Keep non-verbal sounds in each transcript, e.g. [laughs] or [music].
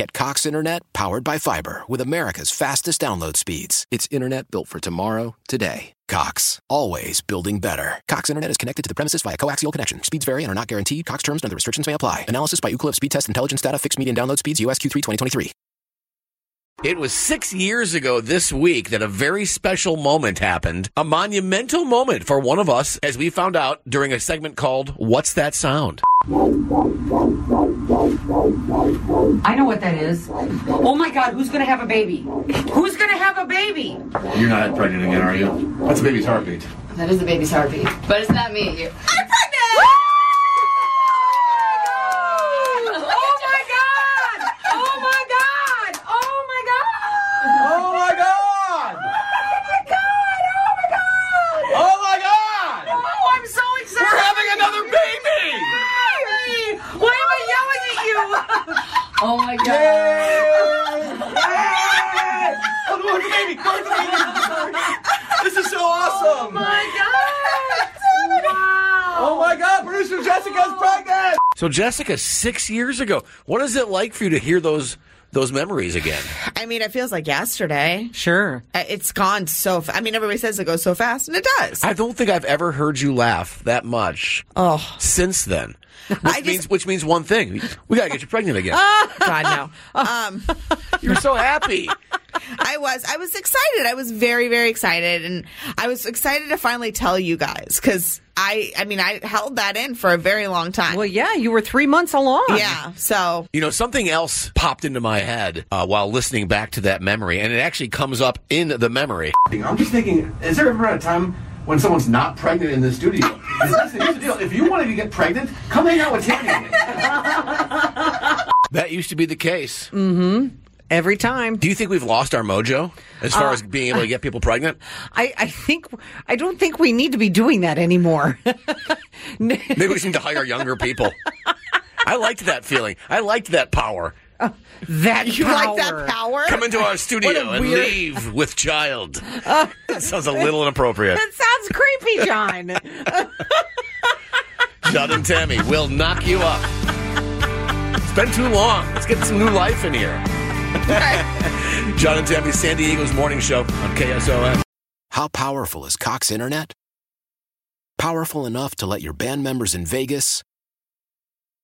Get Cox Internet powered by fiber with America's fastest download speeds. It's internet built for tomorrow, today. Cox, always building better. Cox Internet is connected to the premises via coaxial connection. Speeds vary and are not guaranteed. Cox terms and other restrictions may apply. Analysis by Ookla Speed Test Intelligence Data. Fixed median download speeds. USQ3 2023. It was six years ago this week that a very special moment happened. A monumental moment for one of us, as we found out during a segment called What's That Sound? I know what that is. Oh my God, who's gonna have a baby? Who's gonna have a baby? You're not pregnant again, are you? That's a baby's heartbeat. That is a baby's heartbeat. But it's not me. I'm pregnant! Oh my God! Oh my God! Oh my God! Oh my god! Oh my god! Oh, I'm so excited! We're having another baby! Why am I yelling at you? Oh my god. Yay! Oh, look, the baby! Look, the baby! This is so awesome! Oh my God! Wow! Oh my god, producer Jessica's pregnant! So, Jessica, six years ago, what is it like for you to hear those those memories again? I mean, it feels like yesterday. Sure. Uh, It's gone so. Fa- I mean, everybody says it goes so fast, and it does. I don't think I've ever heard you laugh that much oh since then. [laughs] Which I just- means which means one thing: we got to get you pregnant again. [laughs] God, no. Um, You're so happy. [laughs] I was. I was excited. I was very, very excited, and I was excited to finally tell you guys because I. I mean, I held that in for a very long time. Well, yeah, you were three months along. yeah. So You know, something else popped into my head uh, while listening back to that memory, and it actually comes up in the memory. I'm just thinking, is there ever a time when someone's not pregnant in the studio? Listen, here's the deal. If you wanted to get pregnant, come hang out with Tammy me. [laughs] That used to be the case. Every time. Do you think we've lost our mojo as far uh, as being able to get people pregnant? I, I think I don't think we need to be doing that anymore. [laughs] Maybe we just need to hire younger people. I liked that feeling. I liked that power. Uh, that you like power. that power? Come into our studio What and weird- leave with child. [laughs] Uh, that sounds a little inappropriate. That sounds creepy, John. [laughs] John and Tammy will knock you up. It's been too long. Let's get some new life in here. [laughs] John and Tammy's San Diego's morning show on KSON. How powerful is Cox Internet? Powerful enough to let your band members in Vegas,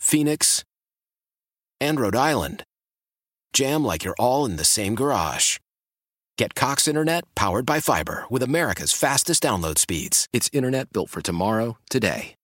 Phoenix, and Rhode Island jam like you're all in the same garage. Get Cox Internet powered by fiber with America's fastest download speeds. It's internet built for tomorrow, today.